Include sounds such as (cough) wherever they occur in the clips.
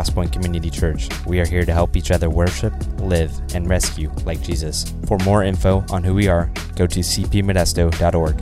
Crosspoint Community Church. We are here to help each other worship, live, and rescue like Jesus. For more info on who we are, go to cpmodesto.org.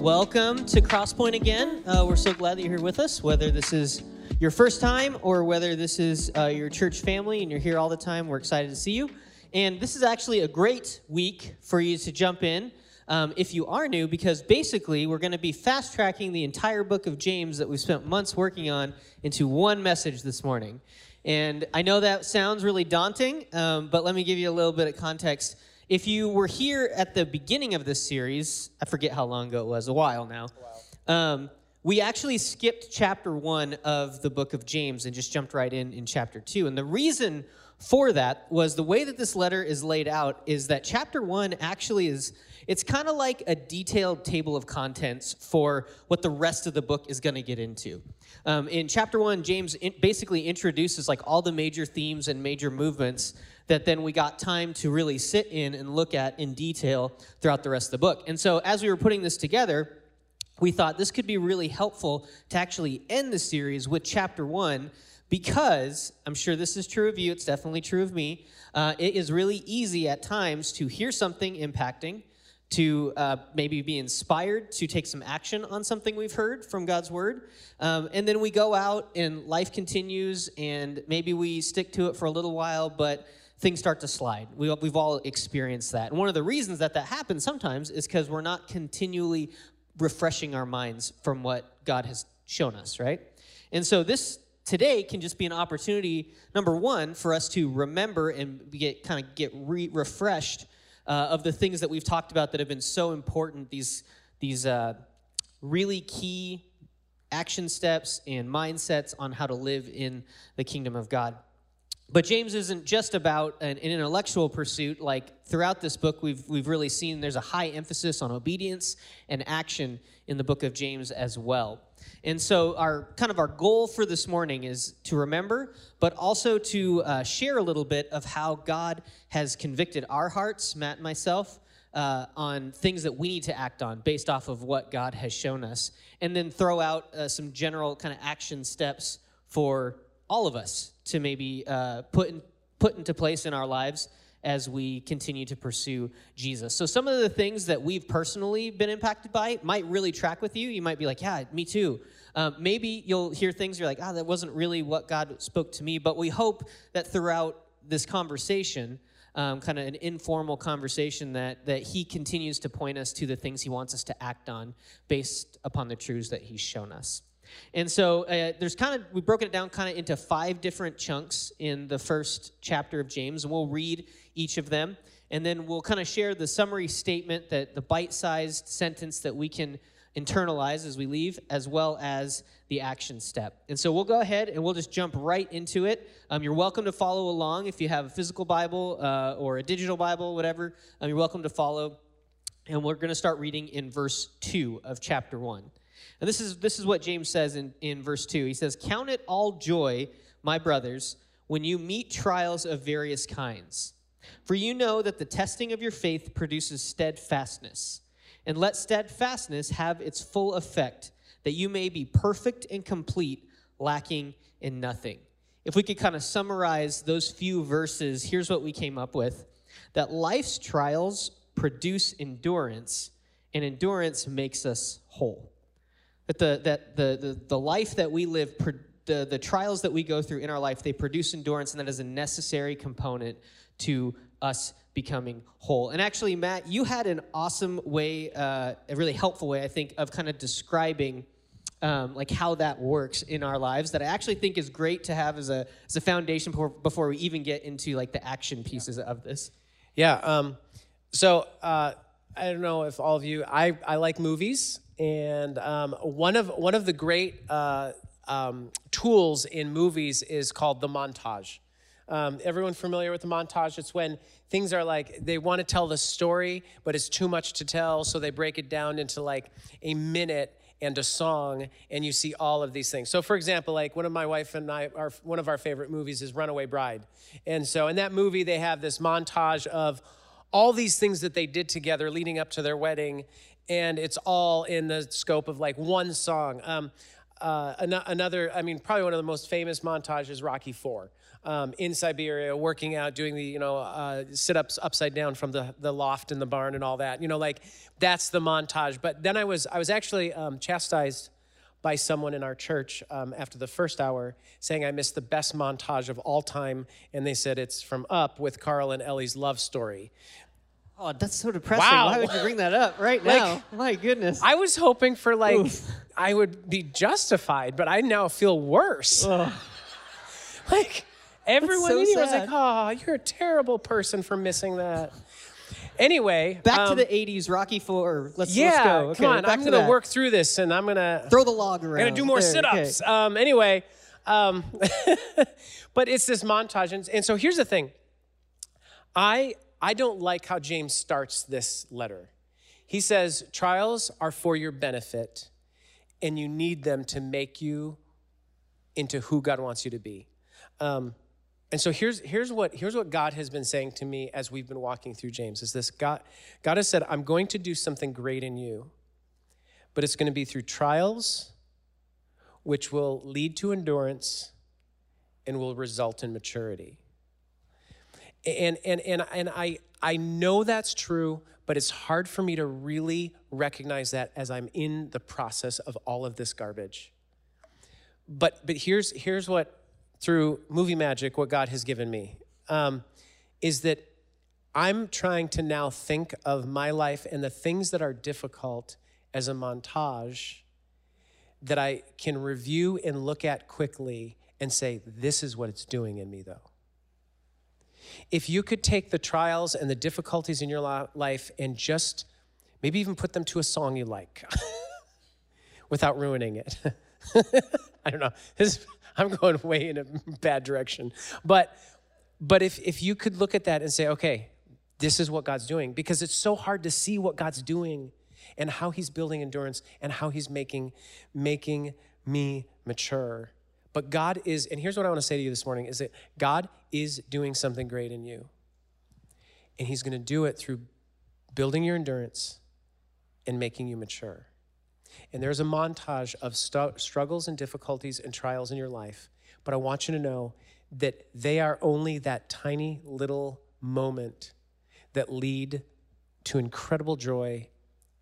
Welcome to Crosspoint again. Uh, we're so glad that you're here with us, whether this is your first time or whether this is uh, your church family and you're here all the time. We're excited to see you. And this is actually a great week for you to jump in um, if you are new, because basically we're going to be fast tracking the entire book of James that we've spent months working on into one message this morning. And I know that sounds really daunting, um, but let me give you a little bit of context. If you were here at the beginning of this series, I forget how long ago it was, a while now. Um, we actually skipped chapter one of the book of James and just jumped right in in chapter two. And the reason for that was the way that this letter is laid out is that chapter one actually is it's kind of like a detailed table of contents for what the rest of the book is going to get into. Um, in chapter one james in, basically introduces like all the major themes and major movements that then we got time to really sit in and look at in detail throughout the rest of the book. And so as we were putting this together we thought this could be really helpful to actually end the series with chapter one because I'm sure this is true of you, it's definitely true of me. Uh, it is really easy at times to hear something impacting, to uh, maybe be inspired to take some action on something we've heard from God's word. Um, and then we go out and life continues, and maybe we stick to it for a little while, but things start to slide. We, have all experienced that. And one of the reasons that that happens sometimes is because we're not continually refreshing our minds from what God has shown us, right? And so this today can just be an opportunity number one for us to remember and get kind of get re- refreshed uh, of the things that we've talked about that have been so important these these uh, really key action steps and mindsets on how to live in the kingdom of god but James isn't just about an, an, intellectual pursuit. Like throughout this book, we've, we've really seen there's a high emphasis on obedience and action in the book of James as well. And so, our kind of our goal for this morning is to remember, but also to uh, share a little bit of how God has convicted our hearts, Matt and myself, uh, on things that we need to act on based off of what God has shown us, and then throw out uh, some general kind of action steps for all of us to maybe uh, put in, put into place in our lives as we continue to pursue Jesus. So, some of the things that we've personally been impacted by might really track with you. You might be like, Yeah, me too. Um, maybe you'll hear things you're like, Ah, oh, that wasn't really what God spoke to me. But we hope that throughout this conversation, um, kind of an informal conversation, that, that He continues to point us to the things He wants us to act on based upon the truths that He's shown us. And so uh, there's kind of, we've broken it down kind of into five different chunks in the first chapter of James, and we'll read each of them. And then we'll kind of share the summary statement that the bite sized sentence that we can internalize as we leave, as well as the action step. And so we'll go ahead and we'll just jump right into it. Um, you're welcome to follow along if you have a physical Bible uh, or a digital Bible, whatever. Um, you're welcome to follow. And we're going to start reading in verse 2 of chapter 1. And this is, this is what James says in, in verse 2. He says, Count it all joy, my brothers, when you meet trials of various kinds. For you know that the testing of your faith produces steadfastness. And let steadfastness have its full effect, that you may be perfect and complete, lacking in nothing. If we could kind of summarize those few verses, here's what we came up with that life's trials produce endurance, and endurance makes us whole that the, that the, the, the life that we live, the, the trials that we go through in our life, they produce endurance, and that is a necessary component to us becoming whole. And actually, Matt, you had an awesome way, uh, a really helpful way, I think, of kind of describing um, like how that works in our lives that I actually think is great to have as a, as a foundation before, before we even get into like the action pieces yeah. of this. Yeah. Um, so uh, I don't know if all of you, I, I like movies and um, one of one of the great uh, um, tools in movies is called the montage. Um, everyone familiar with the montage? It's when things are like they want to tell the story, but it's too much to tell, so they break it down into like a minute and a song, and you see all of these things. So, for example, like one of my wife and I, our, one of our favorite movies is Runaway Bride, and so in that movie they have this montage of all these things that they did together leading up to their wedding, and it's all in the scope of like one song. Um, uh, an- another, I mean, probably one of the most famous montages, Rocky Four, um, in Siberia, working out, doing the you know uh, sit ups upside down from the the loft in the barn and all that. You know, like that's the montage. But then I was I was actually um, chastised by someone in our church um, after the first hour saying I missed the best montage of all time. And they said it's from Up with Carl and Ellie's love story. Oh, that's so depressing. Wow. Why would you bring that up right Like, now? (laughs) My goodness. I was hoping for like, Oof. I would be justified, but I now feel worse. (laughs) Like, everyone so in here was like, oh, you're a terrible person for missing that. Anyway, Back um, to the 80s, Rocky Four. Let's, yeah, let's go. Okay, come on. back I'm to gonna work through this, and I'm gonna Throw the log around. I'm gonna do more There, sit-ups. Um, anyway, um, (laughs) but it's this montage, and, and so here's the thing. I I don't like how James starts this letter. He says trials are for your benefit, and you need them to make you into who God wants you to be. Um, and so here's here's what here's what God has been saying to me as we've been walking through James is this God God has said I'm going to do something great in you, but it's going to be through trials which will lead to endurance and will result in maturity. And and and and I I know that's true, but it's hard for me to really recognize that as I'm in the process of all of this garbage. But but here's here's what through movie magic what God has given me um, is that I'm trying to now think of my life and the things that are difficult as a montage that I can review and look at quickly and say, this is what it's doing in me, though. If you could take the trials and the difficulties in your life and just maybe even put them to a song you like (laughs) without ruining it. (laughs) I don't know. This, I'm going way in a bad direction. But but if if you could look at that and say, okay, this is what God's doing, because it's so hard to see what God's doing and how he's building endurance and how he's making making me mature. But God is, and here's what I want to say to you this morning is that God is doing something great in you. And he's going to do it through building your endurance and making you mature. And there's a montage of struggles and difficulties and trials in your life. But I want you to know that they are only that tiny little moment that lead to incredible joy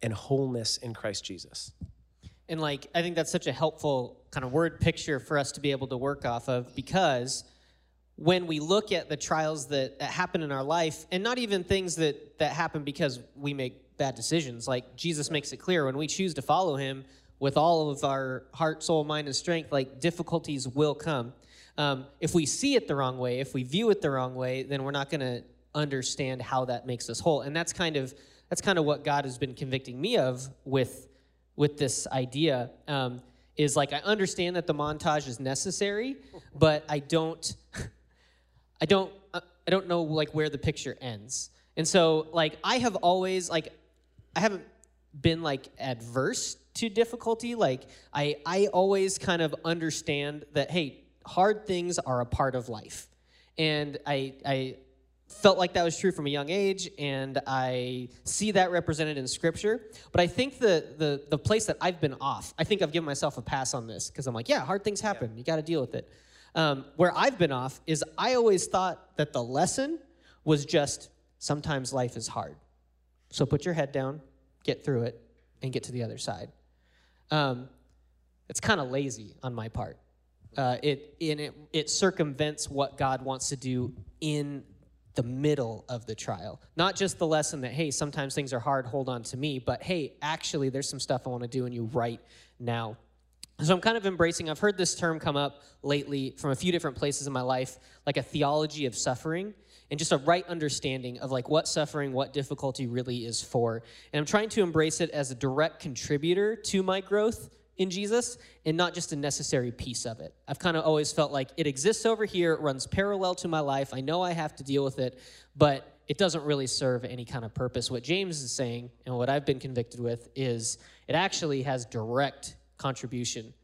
and wholeness in Christ Jesus. And like, I think that's such a helpful kind of word picture for us to be able to work off of because when we look at the trials that, that happen in our life, and not even things that, that happen because we make bad decisions, like Jesus makes it clear when we choose to follow him with all of our heart, soul, mind, and strength, like difficulties will come. Um, if we see it the wrong way, if we view it the wrong way, then we're not going to understand how that makes us whole. And that's kind of that's kind of what God has been convicting me of with with this idea um, is like I understand that the montage is necessary, but I don't (laughs) I don't I don't know like where the picture ends. And so like I have always like I haven't been like adverse to difficulty. Like I I always kind of understand that hey, hard things are a part of life. And I I felt like that was true from a young age and I see that represented in scripture. But I think the the the place that I've been off, I think I've given myself a pass on this because I'm like, yeah, hard things happen. You got to deal with it. Um, where I've been off is I always thought that the lesson was just sometimes life is hard. So put your head down, get through it, and get to the other side. Um, it's kind of lazy on my part. Uh, it, and it, it circumvents what God wants to do in the middle of the trial. Not just the lesson that, hey, sometimes things are hard, hold on to me, but hey, actually, there's some stuff I want to do in you right now. So I'm kind of embracing, I've heard this term come up lately from a few different places in my life, like a theology of suffering and just a right understanding of like what suffering, what difficulty really is for. And I'm trying to embrace it as a direct contributor to my growth in Jesus and not just a necessary piece of it. I've kind of always felt like it exists over here, it runs parallel to my life. I know I have to deal with it, but it doesn't really serve any kind of purpose. What James is saying and what I've been convicted with is it actually has direct contribution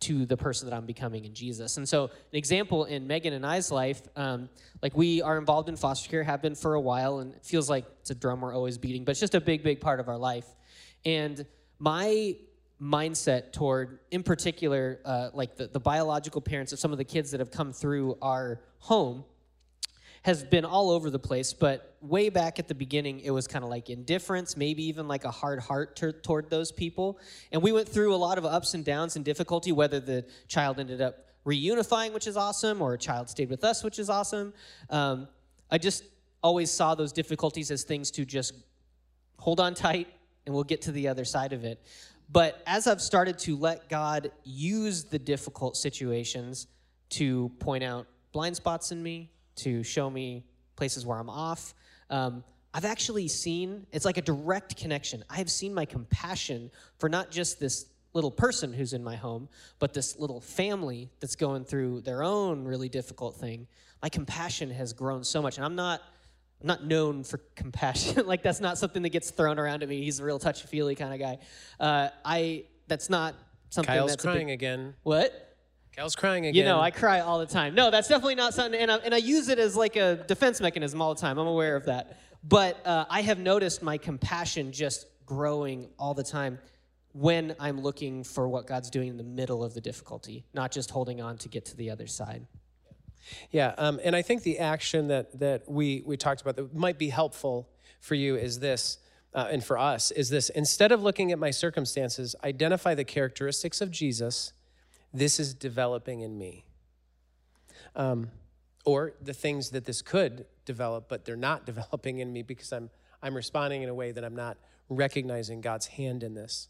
to the person that I'm becoming in Jesus. And so, an example in Megan and I's life, um, like we are involved in foster care, have been for a while, and it feels like it's a drum we're always beating, but it's just a big, big part of our life. And my mindset toward, in particular, uh, like the, the biological parents of some of the kids that have come through our home has been all over the place, but way back at the beginning, it was kind of like indifference, maybe even like a hard heart toward those people. And we went through a lot of ups and downs and difficulty, whether the child ended up reunifying, which is awesome, or a child stayed with us, which is awesome. Um, I just always saw those difficulties as things to just hold on tight and we'll get to the other side of it. But as I've started to let God use the difficult situations to point out blind spots in me, to show me places where I'm off. Um, I've actually seen, it's like a direct connection. I have seen my compassion for not just this little person who's in my home, but this little family that's going through their own really difficult thing. My compassion has grown so much. And I'm not. Not known for compassion. (laughs) like that's not something that gets thrown around at me. He's a real touchy feely kind of guy. Uh, I that's not something Kyle's that's crying a big, again. What? Kyle's crying again. You know, I cry all the time. No, that's definitely not something, and I, and I use it as like a defense mechanism all the time. I'm aware of that. But uh, I have noticed my compassion just growing all the time when I'm looking for what God's doing in the middle of the difficulty, not just holding on to get to the other side. Yeah, um, and I think the action that that we we talked about that might be helpful for you is this, uh, and for us is this: instead of looking at my circumstances, identify the characteristics of Jesus. This is developing in me. Um, or the things that this could develop, but they're not (laughs) developing in me because I'm I'm responding in a way that I'm not recognizing God's hand in this.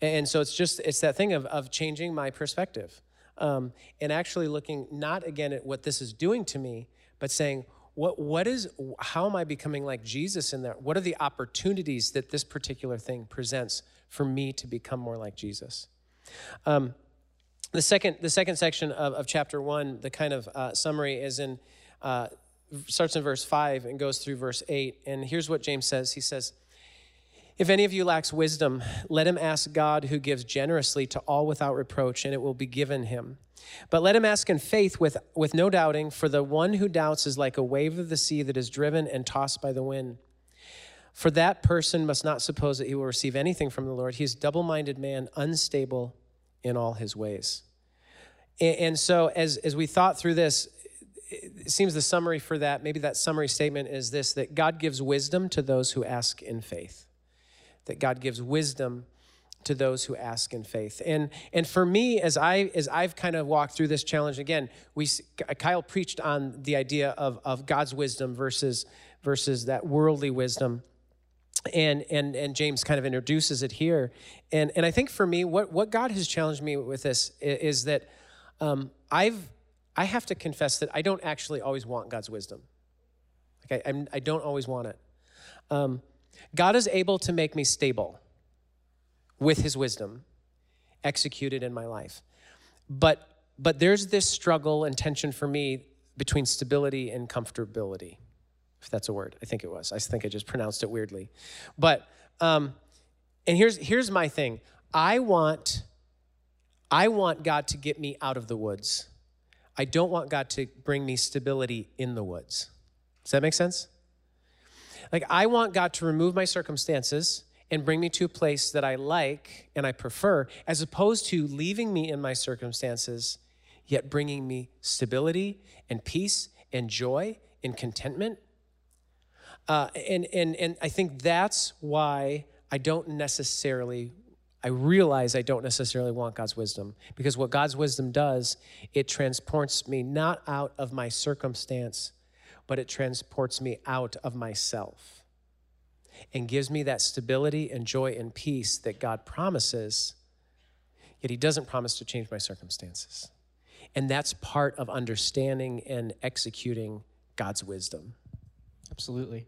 And so it's just it's that thing of of changing my perspective um, and actually looking not again at what this is doing to me, but saying, what, what is, how am I becoming like Jesus in that? What are the opportunities that this particular thing presents for me to become more like Jesus? Um, the second, the second section of, of chapter one, the kind of uh, summary is in, uh, starts in verse five and goes through verse eight. And here's what James says. He says, if any of you lacks wisdom, let him ask God who gives generously to all without reproach, and it will be given him. But let him ask in faith with, with no doubting, for the one who doubts is like a wave of the sea that is driven and tossed by the wind. For that person must not suppose that he will receive anything from the Lord. He is double minded man, unstable in all his ways. And, and so, as, as we thought through this, it seems the summary for that, maybe that summary statement is this that God gives wisdom to those who ask in faith that God gives wisdom to those who ask in faith. And and for me as I as I've kind of walked through this challenge again, we Kyle preached on the idea of of God's wisdom versus versus that worldly wisdom. And and and James kind of introduces it here. And and I think for me what what God has challenged me with this is, that um, I've I have to confess that I don't actually always want God's wisdom. Like I, I'm, I don't always want it. Um, God is able to make me stable with his wisdom executed in my life. But but there's this struggle and tension for me between stability and comfortability. If that's a word. I think it was. I think I just pronounced it weirdly. But um and here's here's my thing. I want I want God to get me out of the woods. I don't want God to bring me stability in the woods. Does that make sense? Like, I want God to remove my circumstances and bring me to a place that I like and I prefer, as opposed to leaving me in my circumstances, yet bringing me stability and peace and joy and contentment. Uh, and, and, and I think that's why I don't necessarily, I realize I don't necessarily want God's wisdom. Because what God's wisdom does, it transports me not out of my circumstance, but it transports me out of myself and gives me that stability and joy and peace that God promises, yet He doesn't promise to change my circumstances. And that's part of understanding and executing God's wisdom. Absolutely.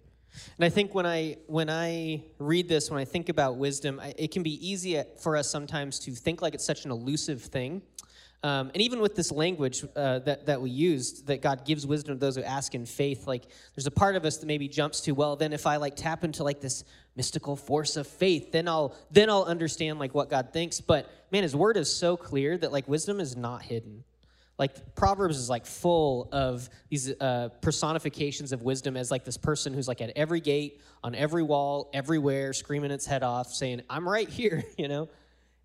And I think when I when I read this, when I think about wisdom, I, it can be easy for us sometimes to think like it's such an elusive thing. Um, and even with this language uh, that, that we used, that God gives wisdom to those who ask in faith, like there's a part of us that maybe jumps to, well, then if I like tap into like this mystical force of faith. Then I'll then I'll understand like what God thinks. But man, his word is so clear that like wisdom is not hidden. Like Proverbs is like full of these uh, personifications of wisdom as like this person who's like at every gate, on every wall, everywhere, screaming its head off, saying, "I'm right here," (laughs) you know.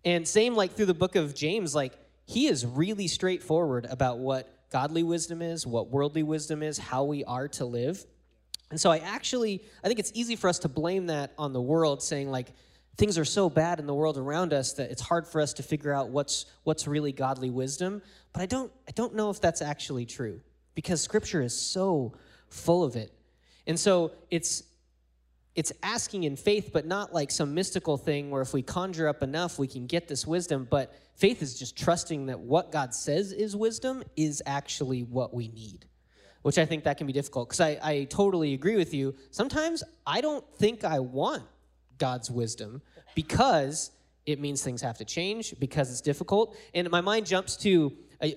And same like through the book of James, like he is really straightforward about what godly wisdom is, what worldly wisdom is, how we are to live. And so I actually I think it's easy for us to blame that on the world, saying like things are so bad in the world around us that it's hard for us to figure out what's what's really godly wisdom. But I don't I don't know if that's actually true because scripture is so full of it. And so it's it's asking in faith, but not like some mystical thing where if we conjure up enough, we can get this wisdom. But faith is just trusting that what God says is wisdom is actually what we need, which I think that can be difficult because I, I totally agree with you. Sometimes I don't think I want God's wisdom because it means things have to change, because it's difficult. And my mind jumps to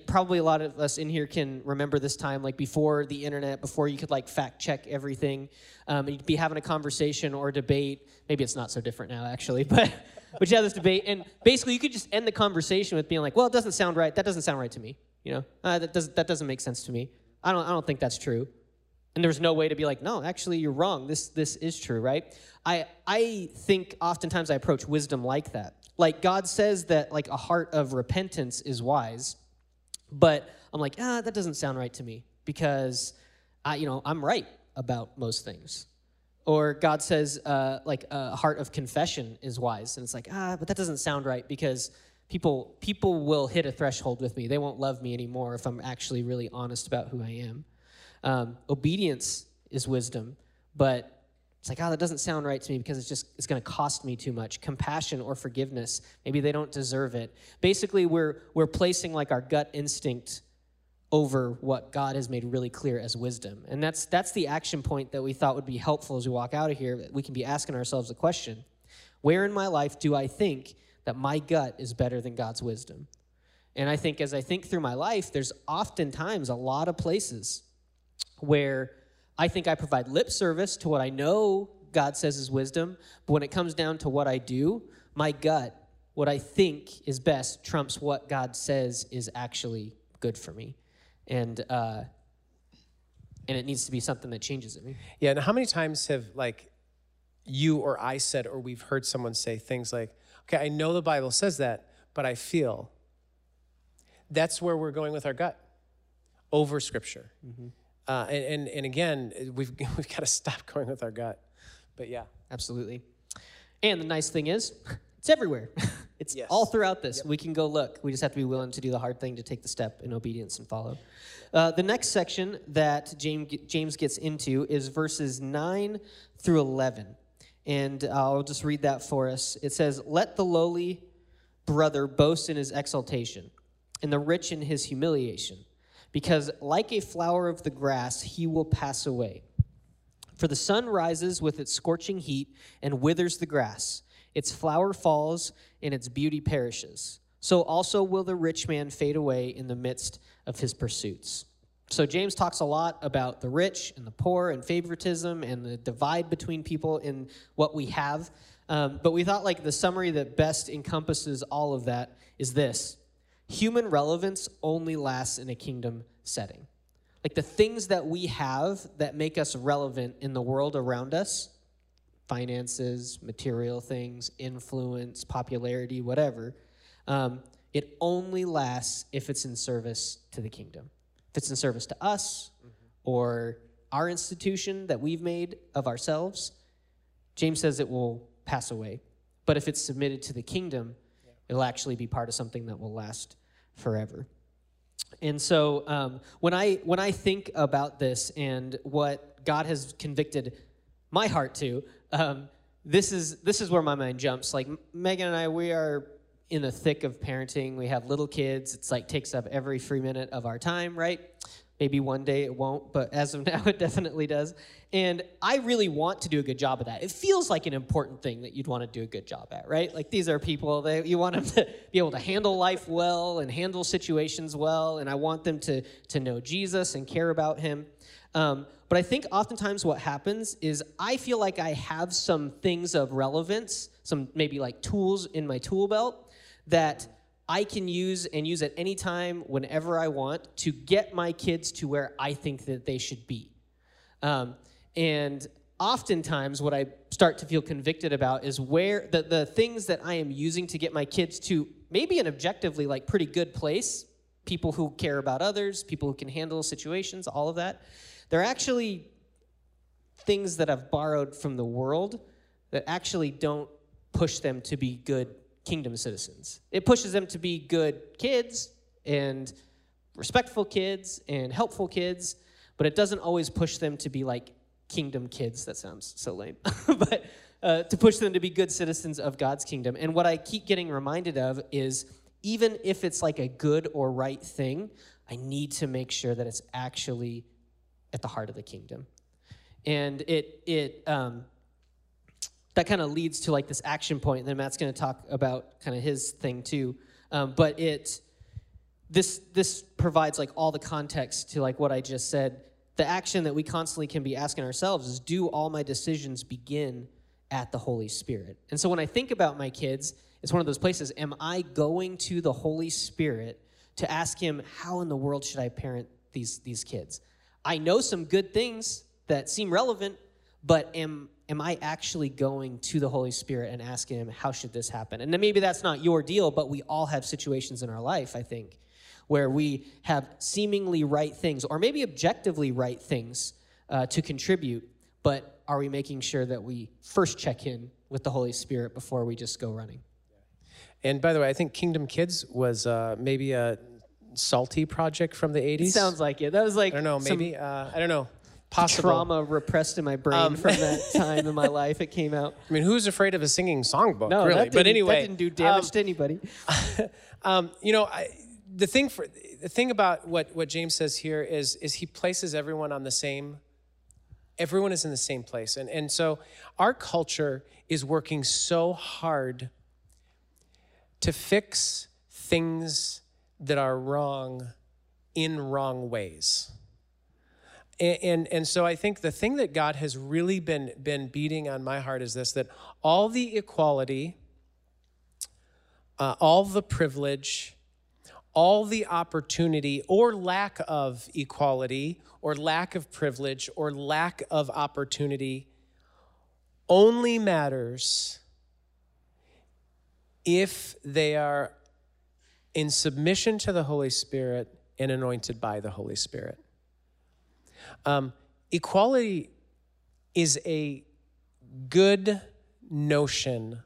probably a lot of us in here can remember this time like before the internet before you could like fact check everything. Um, you'd be having a conversation or a debate. Maybe it's not so different now actually (laughs) but but you have this debate. And basically you could just end the conversation with being like well it doesn't sound right. That doesn't sound right to me you know? Uh, that, doesn't that doesn't make sense to me. I don't, I don't think that's true. And there's no way to be like no actually you're wrong. This this is true right? I i think oftentimes i approach wisdom like that. Like god says that like a heart of repentance is wise but I'm like, ah, that doesn't sound right to me because I, you know, I'm right about most things. Or God says, uh, like, a heart of confession is wise, and it's like, ah, but that doesn't sound right because people people will hit a threshold with me. They won't love me anymore if I'm actually really honest about who I am. Um, obedience is wisdom, but it's like, oh, that doesn't sound right to me because it's just it's going to cost me too much. Compassion or forgiveness, maybe they don't deserve it. Basically, we're we're placing like our gut instinct over what God has made really clear as wisdom. And that's that's the action point that we thought would be helpful as we walk out of here. We can be asking ourselves a question. Where in my life do I think that my gut is better than God's wisdom? And I think as I think through my life, there's oftentimes a lot of places where I think I provide lip service to what I know God says is wisdom, but when it comes down to what I do, my gut, what I think is best, trumps what God says is actually good for me. And, uh, and it needs to be something that changes in me. Yeah, and how many times have, like, you or I said, or we've heard someone say things like, okay, I know the Bible says that, but I feel. That's where we're going with our gut over Scripture. Mm-hmm. Uh, and, and, and again, (laughs) we've, (laughs) we've got to stop (laughs) going with our gut. But yeah. Absolutely. And the nice thing is, it's everywhere. it's yes. all throughout this. Yep. We can go look. We just have to be willing to do the hard thing to take the step in obedience and follow. Uh, the next section that James, James gets into is verses 9 through 11. And I'll just read that for us. It says, Let the lowly brother boast in his exaltation, and the rich in his humiliation because like a flower of the grass, he will pass away. For the sun rises with its scorching heat and withers the grass. Its flower falls and its beauty perishes. So also will the rich man fade away in the midst of his pursuits. So James talks a lot about the rich and the poor and favoritism and the divide between people in what we have. Um, but we thought like the summary that best encompasses all of that is this human relevance only lasts in a kingdom setting. Like the things that we have that make us relevant in the world around us finances, material things, influence, popularity, whatever um, it only lasts if it's in service to the kingdom. If it's in service to us mm-hmm. or our institution that we've made of ourselves, James says it will pass away. But if it's submitted to the kingdom, it'll actually be part of something that will last forever. And so um, when I when I think about this and what God has convicted my heart to, um, this is this is where my mind jumps. Like Megan and I, we are in the thick of parenting. We have little kids. It's like takes up every free minute of our time, right? Maybe one day it won't, but as of (laughs) now, it definitely does. And I really want to do a good job of that. It feels like an important thing that you'd want to do a good job at, right? Like these are people that you want them to (laughs) be able to handle life well and handle situations well, and I want them to to know Jesus and care about Him. Um, but But I think oftentimes what happens is I feel like I have some things of relevance, some maybe like tools in my tool belt that I can use and use at any time, whenever I want, to get my kids to where I think that they should be. Um, and oftentimes, what I start to feel convicted about is where the, the things that I am using to get my kids to maybe an objectively like pretty good place, people who care about others, people who can handle situations, all of that, they're actually things that I've borrowed from the world that actually don't push them to be good kingdom citizens. It pushes them to be good kids and respectful kids and helpful kids, but it doesn't always push them to be like kingdom kids. That sounds so lame. (laughs) but uh, to push them to be good citizens of God's kingdom. And what I keep getting reminded of is even if it's like a good or right thing, I need to make sure that it's actually at the heart of the kingdom. And it, it, um, that kind of leads to like this action point and then matt's going to talk about kind of his thing too. Um, but it this this provides like all the context to like what i just said. The action that we constantly can be asking ourselves is do all my decisions begin at the holy spirit? And so when i think about my kids it's one of those places am i going to the holy spirit to ask him how in the world should i parent these these kids? I know some good things that seem relevant but am am I actually going to the Holy Spirit and asking Him, how should this happen? And then maybe that's not your deal, but we all have situations in our life, I think, where we have seemingly right things, or maybe objectively right things uh, to contribute, but are we making sure that we first check in with the Holy Spirit before we just go running? And by the way, I think Kingdom Kids was uh, maybe a salty project from the 80s. It sounds like it. That was like I don't know, maybe, some uh, I don't know. Possible. trauma repressed in my brain Um, from that (laughs) time in my life. It came out. I mean, who's afraid of a singing songbook, No, really? but anyway, that didn't do damage um, to anybody. (laughs) Um, you know, I, the thing for the thing about what what James says here is is he places everyone on the same. Everyone is in the same place, and and so our culture is working so hard to fix things that are wrong in wrong ways. And, and, and so I think the thing that God has really been, been beating on my heart is this that all the equality, uh, all the privilege, all the opportunity or lack of equality or lack of privilege or lack of opportunity only matters if they are in submission to the Holy Spirit and anointed by the Holy Spirit. Um, equality is a good notion,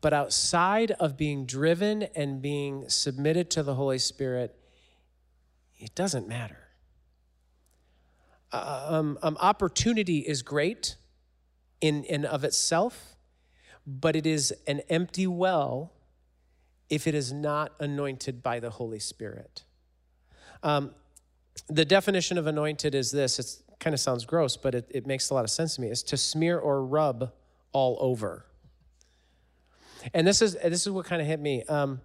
but outside of being driven and being submitted to the Holy Spirit, it doesn't matter. Uh, um, um, opportunity is great in and of itself, but it is an empty well if it is not anointed by the Holy Spirit. Um, the definition of anointed is this it kind of sounds gross but it, it makes a lot of sense to me is to smear or rub all over. And this is this is what kind of hit me um,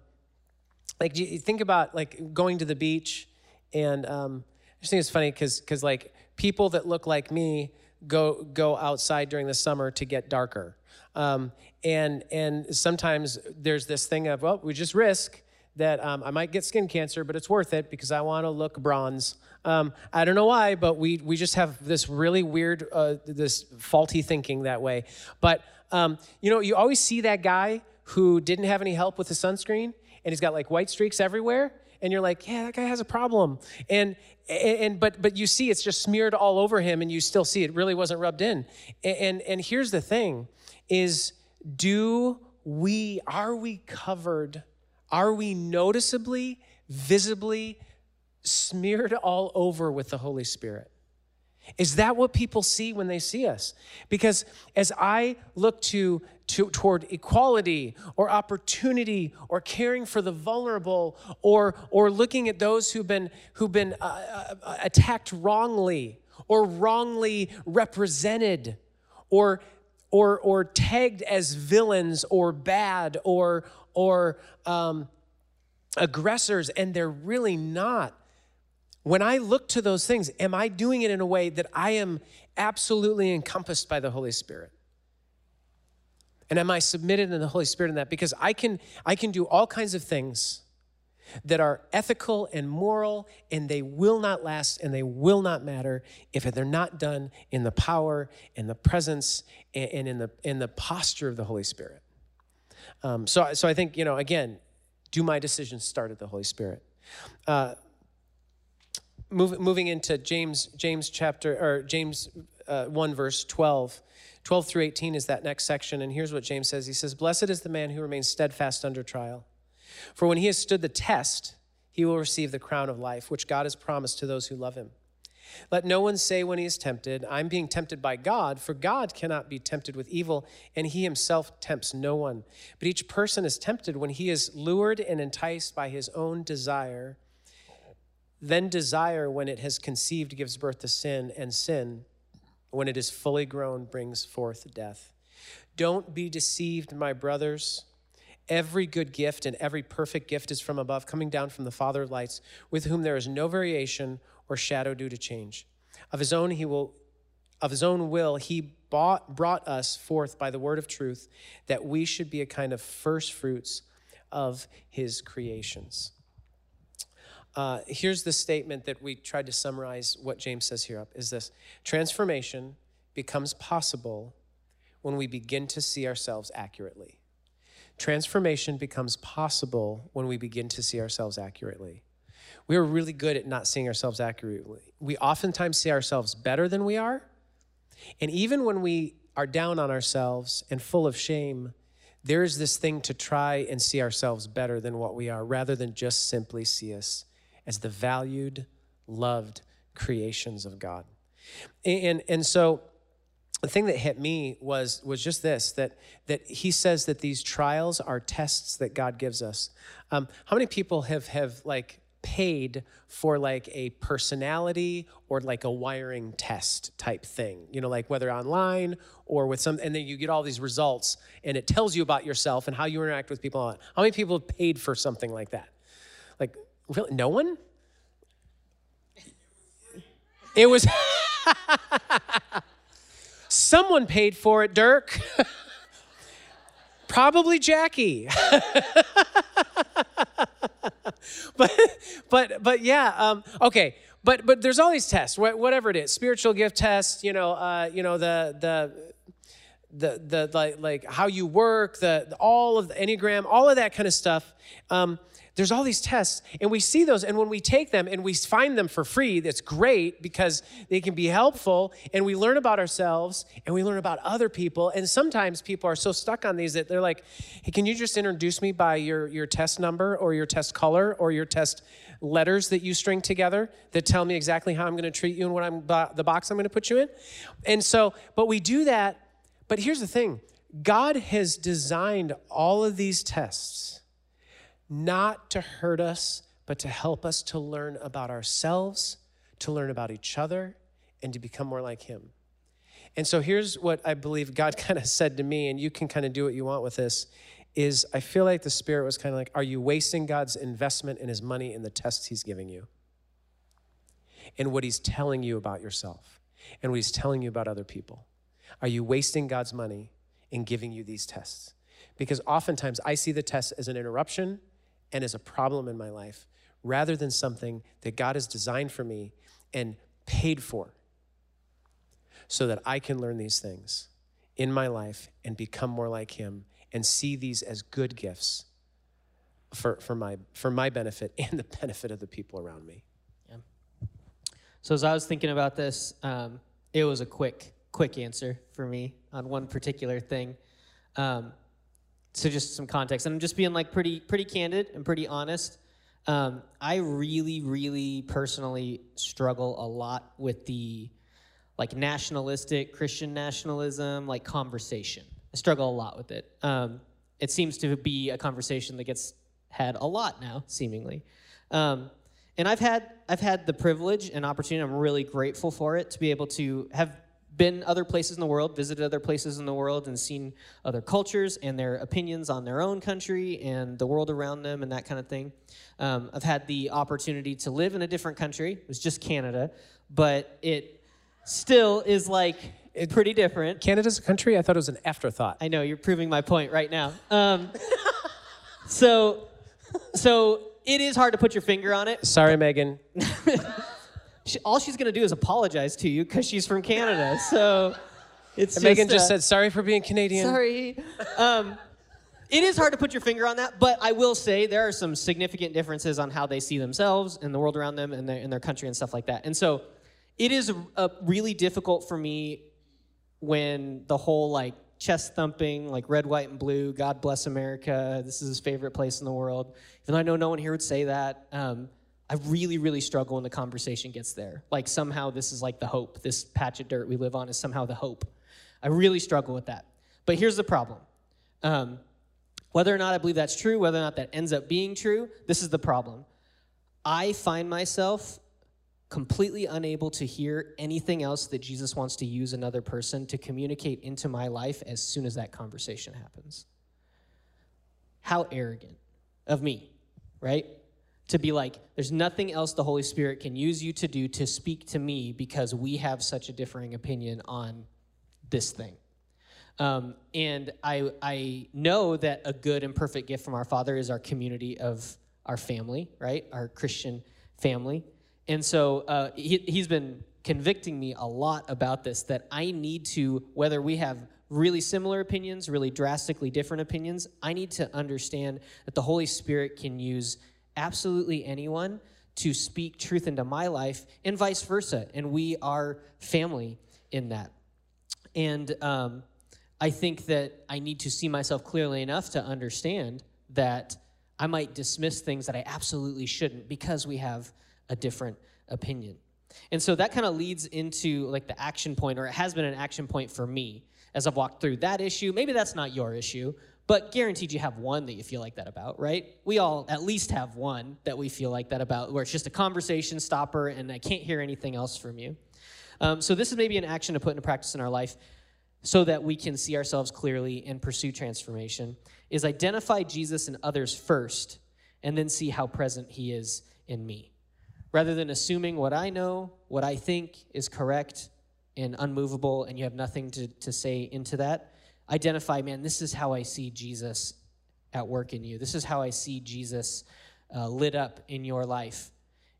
like you think about like going to the beach and um, i just think it's funny because because like people that look like me go go outside during the summer to get darker. Um, and and sometimes there's this thing of well we just risk that um, I might get skin cancer, but it's worth it because I want to look bronze. Um, I don't know why, but we we just have this really weird, uh, this faulty thinking that way. But um, you know, you always see that guy who didn't have any help with the sunscreen, and he's got like white streaks everywhere, and you're like, yeah, that guy has a problem. And and, but but you see, it's just smeared all over him, and you still see it really wasn't rubbed in. And and, and here's the thing: is do we are we covered? Are we noticeably, visibly smeared all over with the Holy Spirit? Is that what people see when they see us? Because as I look to, to toward equality or opportunity or caring for the vulnerable or or looking at those who've been who've been uh, uh, attacked wrongly or wrongly represented or or or tagged as villains or bad or or um, aggressors, and they're really not. when I look to those things, am I doing it in a way that I am absolutely encompassed by the Holy Spirit? And am I submitted in the Holy Spirit in that? Because I can, I can do all kinds of things that are ethical and moral, and they will not last and they will not matter if they're not done in the power and the presence and, in, the, in the posture of the Holy Spirit. Um, so, so I think, you know, again, do my decisions start at the Holy Spirit? Uh, move, moving into James, James chapter, or James uh, 1, verse 12. 12 through 18 is that next section. And here's what James says He says, Blessed is the man who remains steadfast under trial. For when he has stood the test, he will receive the crown of life, which God has promised to those who love him. Let no one say when he is tempted, I'm being tempted by God, for God cannot be tempted with evil, and he himself tempts no one. But each person is tempted when he is lured and enticed by his own desire. Then desire, when it has conceived, gives birth to sin, and sin, when it is fully grown, brings forth death. Don't be deceived, my brothers. Every good gift and every perfect gift is from above, coming down from the Father of lights, with whom there is no variation or shadow due to change. Of his own he will of his own will he bought, brought us forth by the word of truth that we should be a kind of first fruits of his creations. Uh, here's the statement that we tried to summarize what James says here up is this transformation becomes possible when we begin to see ourselves accurately. Transformation becomes possible when we begin to see ourselves accurately. We are really good at not seeing ourselves accurately. We oftentimes see ourselves better than we are. And even when we are down on ourselves and full of shame, there is this thing to try and see ourselves better than what we are rather than just simply see us as the valued, loved creations of God. And, and so the thing that hit me was was just this that that he says that these trials are tests that God gives us. Um, how many people have have like paid for like a personality or like a wiring test type thing you know like whether online or with some and then you get all these results and it tells you about yourself and how you interact with people how many people have paid for something like that like really no one it was (laughs) Someone paid for it, Dirk. (laughs) Probably Jackie. (laughs) (laughs) but but but yeah, um, okay. But but there's all these tests, whatever it is, spiritual gift tests. You know, uh, you know the the the the like like how you work, the, the all of the enneagram, all of that kind of stuff. Um, there's all these tests, and we see those, and when we take them and we find them for free, that's great because they can be helpful, and we learn about ourselves and we learn about other people. And sometimes people are so stuck on these that they're like, hey, can you just introduce me by your, your test number or your test color or your test letters that you string together that tell me exactly how I'm going to treat you and what I'm the box I'm going to put you in? And so, but we do that. But here's the thing God has designed all of these tests not to hurt us, but to help us to learn about ourselves, to learn about each other, and to become more like Him. And so here's what I believe God (laughs) kind of said to me, and you can kind of do what you want with this. Is I feel like the Spirit was kind of like, Are you wasting God's investment in His money in the tests He's giving you? And what He's telling you about yourself, and what He's telling you about other people? Are you wasting God's money in giving you these tests? Because oftentimes I see the tests as an interruption and as a problem in my life rather than something that God has designed for me and paid for so that I can learn these things in my life and become more like Him and see these as good gifts for, for, my, for my benefit (laughs) and the benefit of the people around me. Yeah. So, as I was thinking about this, um, it was a quick, quick answer for me on one particular thing. Um, so just some context, and I'm just being like pretty pretty candid and pretty honest. Um, I really, really personally struggle a lot with the like nationalistic Christian nationalism, like conversation. I struggle a lot with it. Um, it seems to be a conversation that gets had a lot now, seemingly. Um, and I've had I've had the privilege and opportunity. I'm really grateful for it to be able to have been other places in the world, visited other places in the world, and seen other cultures and their opinions on their own country and the world around them and that kind of thing. Um, I've had the opportunity to live in a different country. It was just Canada, but it still is like pretty different. Canada's a country? I thought it was an afterthought. I know you're proving my point right now. Um, so, so it is hard to put your finger on it. Sorry, Megan. (laughs) She, all she's gonna do is apologize to you because she's from Canada. So (laughs) it's just, Megan just uh, said sorry for being Canadian. sorry. Um, it is hard to put your finger on that, but I will say there are some significant differences on how they see themselves and the world around them and their, and their country and stuff like that. And so it is uh really difficult for me when the whole like chest thumping, like red, white, and blue, God bless America, this is his favorite place in the world. Even though I know no one here would say that, um, I really, really struggle when the conversation gets there. Like somehow this is like the hope. This patch of dirt we live on is somehow the hope. I really struggle with that. But here's the problem. Um, whether or not I believe that's true, whether or not that ends up being true, this is the problem. I find myself completely unable to hear anything else that Jesus wants to use another person to communicate into my life as soon as that conversation happens. How arrogant of me, right? To be like, there's nothing else the Holy Spirit can use you to do to speak to me because we have such a differing opinion on this thing. Um, and I, I know that a good and perfect gift from our Father is our community of our family, right? Our Christian family. And so uh, he, he's been convicting me a lot about this that I need to, whether we have really similar opinions, really drastically different opinions, I need to understand that the Holy Spirit can use absolutely anyone to speak truth into my life and vice versa. And we are family in that. And um, I think that I need to see myself clearly enough to understand that I might dismiss things that I absolutely shouldn't because we have a different opinion. And so that kind of leads into like the action point, or it has been an action point for me as I've walked through that issue. Maybe that's not your issue, but guaranteed you have one that you feel like that about, right? We all at least have one that we feel like that about, where it's just a conversation stopper and I can't hear anything else from you. Um, so this is maybe an action to put into practice in our life so that we can see ourselves clearly and pursue transformation is identify Jesus in others first and then see how present he is in me. Rather than assuming what I know, what I think is correct and unmovable, and you have nothing to, to say into that, identify, man, this is how I see Jesus at work in you. This is how I see Jesus uh, lit up in your life.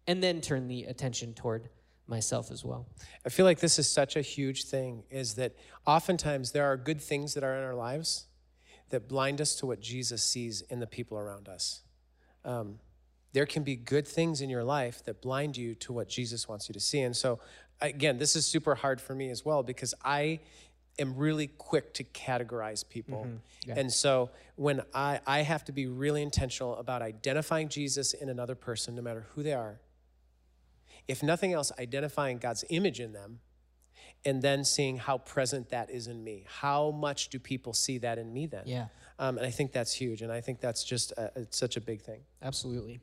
And then turn the attention toward myself as well. I feel like this is such a huge thing is that oftentimes there are good things that are in our lives that blind us to what Jesus sees in the people around us. Um, there can be good things in your life that blind you to what Jesus wants you to see. And so, again, this is super hard for me as well because I am really quick to categorize people. Yeah. And so when I, I have to be really intentional about identifying Jesus in another person, no matter who they are, if nothing else, identifying God's image in them and then seeing how present that is in me. How much do people see that in me then? Yeah. Um, and I think that's huge. And I think that's just a, such a big thing. Absolutely.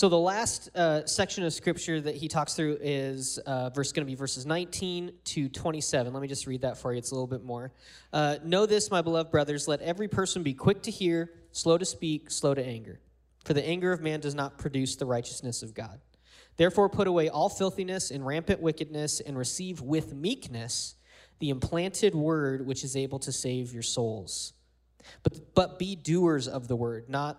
So the last uh, section of scripture that he talks through is uh, verse going to be verses 19 to 27. Let me just read that for you. It's a little bit more. Uh, know this, my beloved brothers: let every person be quick to hear, slow to speak, slow to anger. For the anger of man does not produce the righteousness of God. Therefore, put away all filthiness and rampant wickedness, and receive with meekness the implanted word which is able to save your souls. But, but be doers of the word, not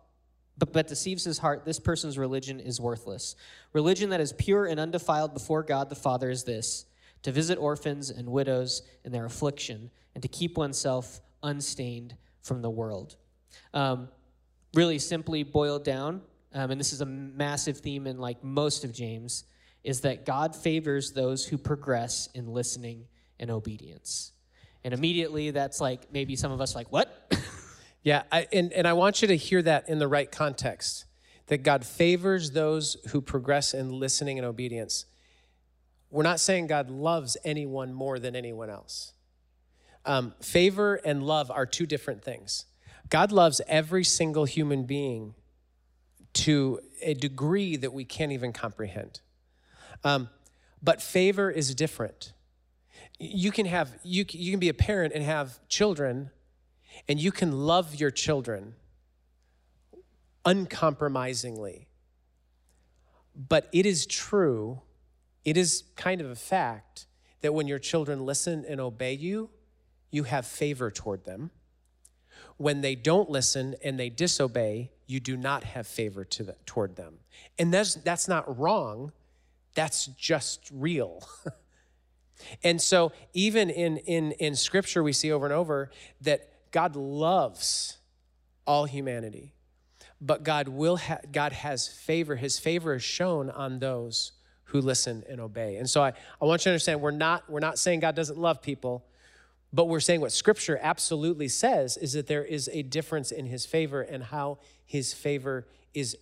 but, but deceives his heart, this person's religion is worthless. Religion that is pure and undefiled before God the Father is this to visit orphans and widows in their affliction, and to keep oneself unstained from the world. Um, really simply boiled down, um, and this is a massive theme in like most of James, is that God favors those who progress in listening and obedience. And immediately that's like maybe some of us like, what? Yeah, I, and, and I want you to hear that in the right context that God favors those who progress in listening and obedience. We're not saying God loves anyone more than anyone else. Um, favor and love are two different things. God loves every single human being to a degree that we can't even comprehend. Um, but favor is different. You can have you, you can be a parent and have children and you can love your children uncompromisingly. But it is true, it is kind of a fact that when your children listen and obey you, you have favor toward them. When they don't listen and they disobey, you do not have favor to the, toward them. And that's, that's not wrong, that's just real. (laughs) and so, even in, in, in scripture, we see over and over that God loves all humanity, but God will ha- God has favor. His favor is shown on those who listen and obey. And so I, I want you to understand we're not we're not saying God doesn't love people, but we're saying what Scripture absolutely says is that there is a difference in His favor and how His favor is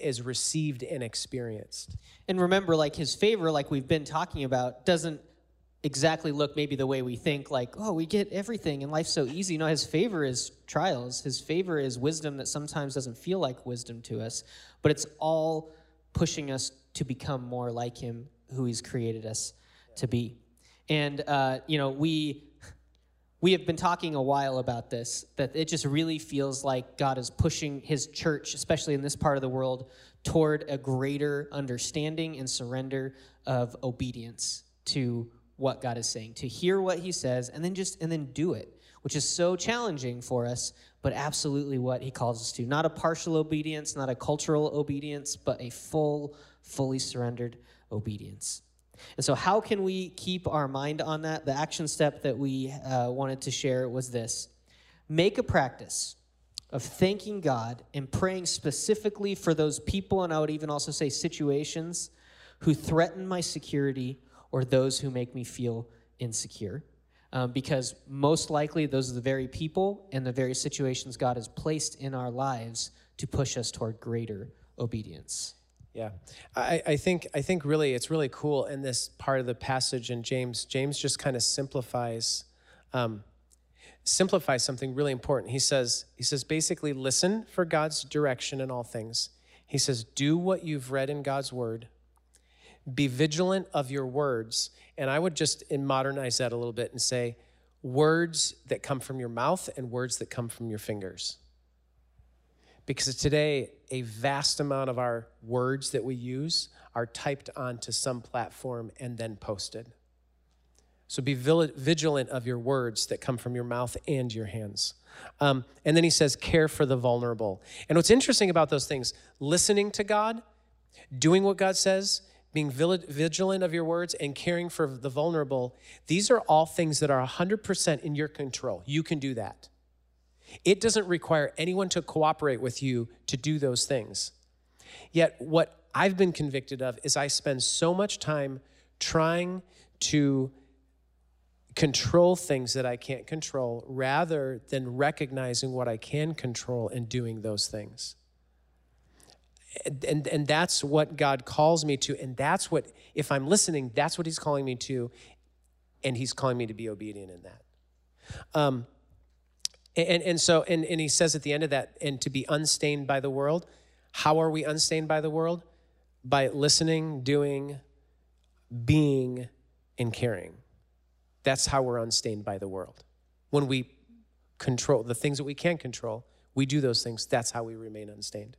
is received and experienced. And remember, like his favor, like we've been talking about, doesn't exactly look maybe the way we think like oh we get everything and life's so easy. No his favor is trials. His favor is wisdom that sometimes doesn't feel like wisdom to us but it's all pushing us to become more like him who he's created us to be. And uh, you know we we have been talking a while about this that it just really feels like god is pushing his church especially in this part of the world toward a greater understanding and surrender of obedience to what God is saying, to hear what he says and then just and then do it, which is so challenging for us, but absolutely what he calls us to. Not a partial obedience, not a cultural obedience, but a full, fully surrendered obedience. And so, how can we keep our mind on that? The action step that we uh, wanted to share was this make a practice of thanking God and praying specifically for those people, and I would even also say situations, who threaten my security or those who make me feel insecure. Um, because most likely those are the very people and the very situations God has placed in our lives to push us toward greater obedience. Yeah, I, I, think I think really it's really cool in this part of the passage in James. James just kind of simplifies um, simplifies something really important. He says he says basically listen for God's direction in all things. He says do what you've read in God's word be vigilant of your words. And I would just modernize that a little bit and say words that come from your mouth and words that come from your fingers. Because today, a vast amount of our words that we use are typed onto some platform and then posted. So be vigilant of your words that come from your mouth and your hands. Um, and then he says, care for the vulnerable. And what's interesting about those things, listening to God, doing what God says, being vigilant of your words, and caring for the vulnerable, these are all things that are 100% in your control. You can do that. It doesn't require anyone to cooperate with you to do those things. Yet, what I've been convicted of is I spend so much time trying to control things that I can't control rather than recognizing what I can control and doing those things and, and that's what God calls me to. And that's what, if I'm listening, that's what He's calling me to. And He's calling me to be obedient in that. Um, and, and so, and, and He says at the end of that, and to be unstained by the world. How are we unstained by the world? By listening, doing, being, and caring. That's how we're unstained by the world. When we control the things that we can control, we do those things. That's how we remain unstained.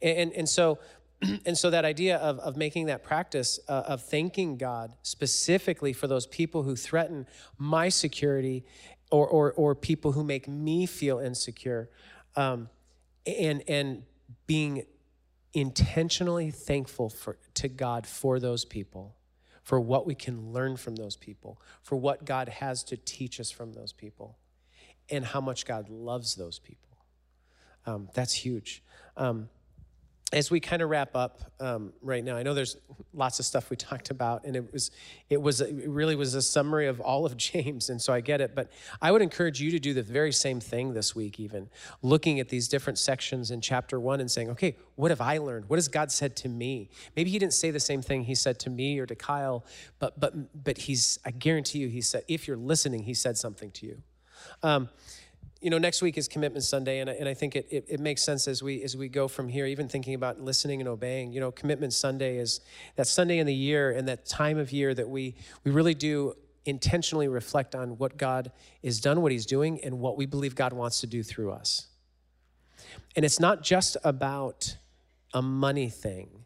And, and, and so, (clears throat) and so that idea of, of making that practice uh, of thanking God specifically for those people who threaten my security or, or, or people who make me feel insecure um, and, and being intentionally thankful for, to God for those people, for what we can learn from those people, for what God has to teach us from those people, and how much God loves those people. Um, that's huge. Um, as we kind of wrap up um, right now, I know there's lots of stuff we (laughs) talked about, and it was, it was, it really was a summary of all of (laughs) James, and so I get it. But I would encourage you to do the very same thing this week, even looking at these different sections in chapter one and saying, okay, what have I learned? What has God said to me? Maybe He didn't say the same thing He said to me or to Kyle, but but but He's, I guarantee you, He said, if you're listening, He said something to you. Um, you know, next week is Commitment Sunday, and I, and I think it, it, it, makes sense as we as we go from here, even thinking about listening and obeying. You know, Commitment Sunday is that Sunday in the year and that time of year that we we really do intentionally reflect on what God is done, what He's doing, and what we believe God wants to do through us. And it's not just about a money thing;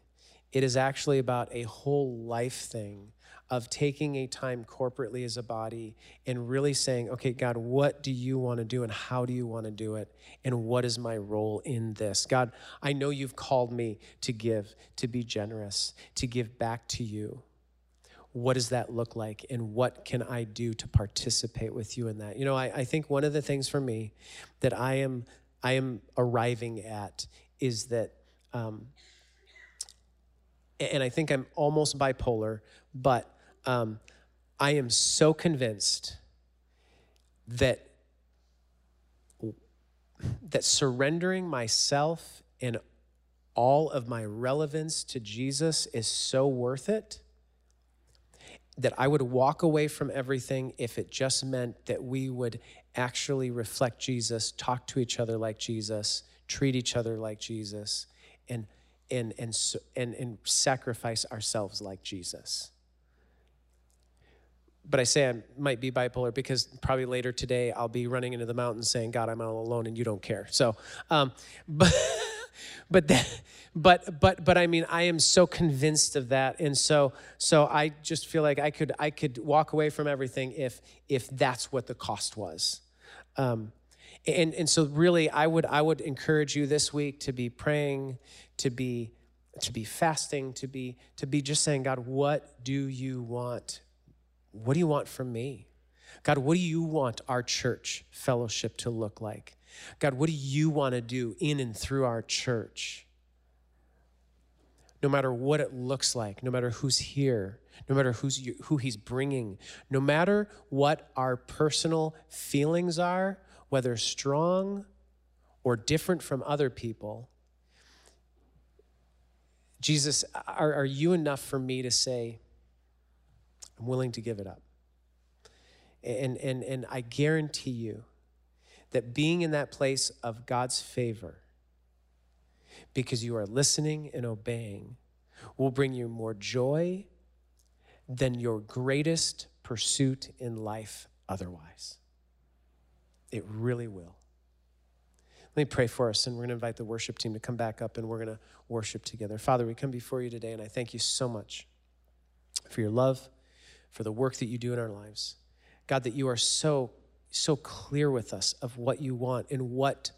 it is actually about a whole life thing of taking a time corporately as a body and really saying, okay, God, what do you want to do and how do you want to do it? And what is my role in this? God, I know you've called me to give, to be generous, to give back to you. What does that look like? And what can I do to participate with you in that? You know, I, I think one of the things for me that I am I am arriving at is that um, and I think I'm almost bipolar, but um, I am so convinced that that surrendering myself and all of my relevance to Jesus is so worth it that I would walk away from everything if it just meant that we would actually reflect Jesus, talk to each other like Jesus, treat each other like Jesus, and and and and, and sacrifice ourselves like Jesus but I say I might be bipolar because probably later today I'll be running into the mountains saying, God, I'm all alone and you don't care. So, um, (laughs) but, but, that, but, but, but I mean, I am so convinced of that. And so, so I just feel like I could, I could walk away from everything if, if that's what the cost was. Um, and, and so really I would, I would encourage you this week to be praying, to be, to be fasting, to be, to be just saying, God, what do you want what do you want from me? God, what do you want our church fellowship to look like? God, what do you want to do in and through our church? No matter what it looks like, no matter who's here, no matter who's who he's bringing, no matter what our personal feelings are, whether strong or different from other people, Jesus, are, are you enough for me to say, I'm willing to give it up. And, and, and I guarantee you that being in that place of God's favor, because you are listening and obeying, will bring you more joy than your greatest pursuit in life otherwise. It really will. Let me pray for us, and we're going to invite the worship team to come back up and we're going to worship together. Father, we come before you today, and I thank you so much for your love for the work that you do in our lives. God, that you are so, so clear with us of what you want and what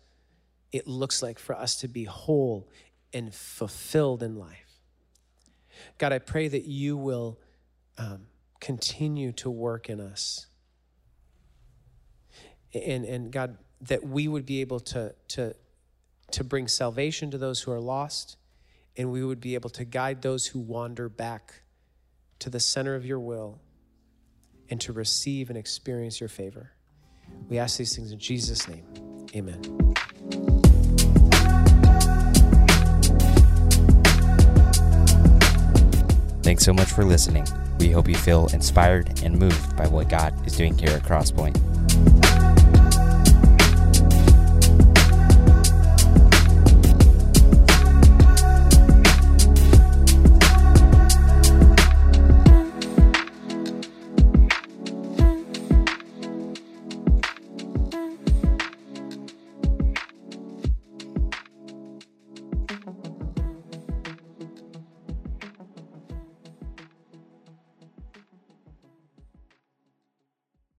it looks like for us to be whole and fulfilled in life. God, I pray that you will um, continue to work in us. And, and God, that we would be able to, to, to bring salvation to those who are lost, and we would be able to guide those who wander back to the center of your will and to receive and experience your favor. We ask these things in Jesus' name. Amen. Thanks so much for listening. We hope you feel inspired and moved by what God is doing here at Crosspoint.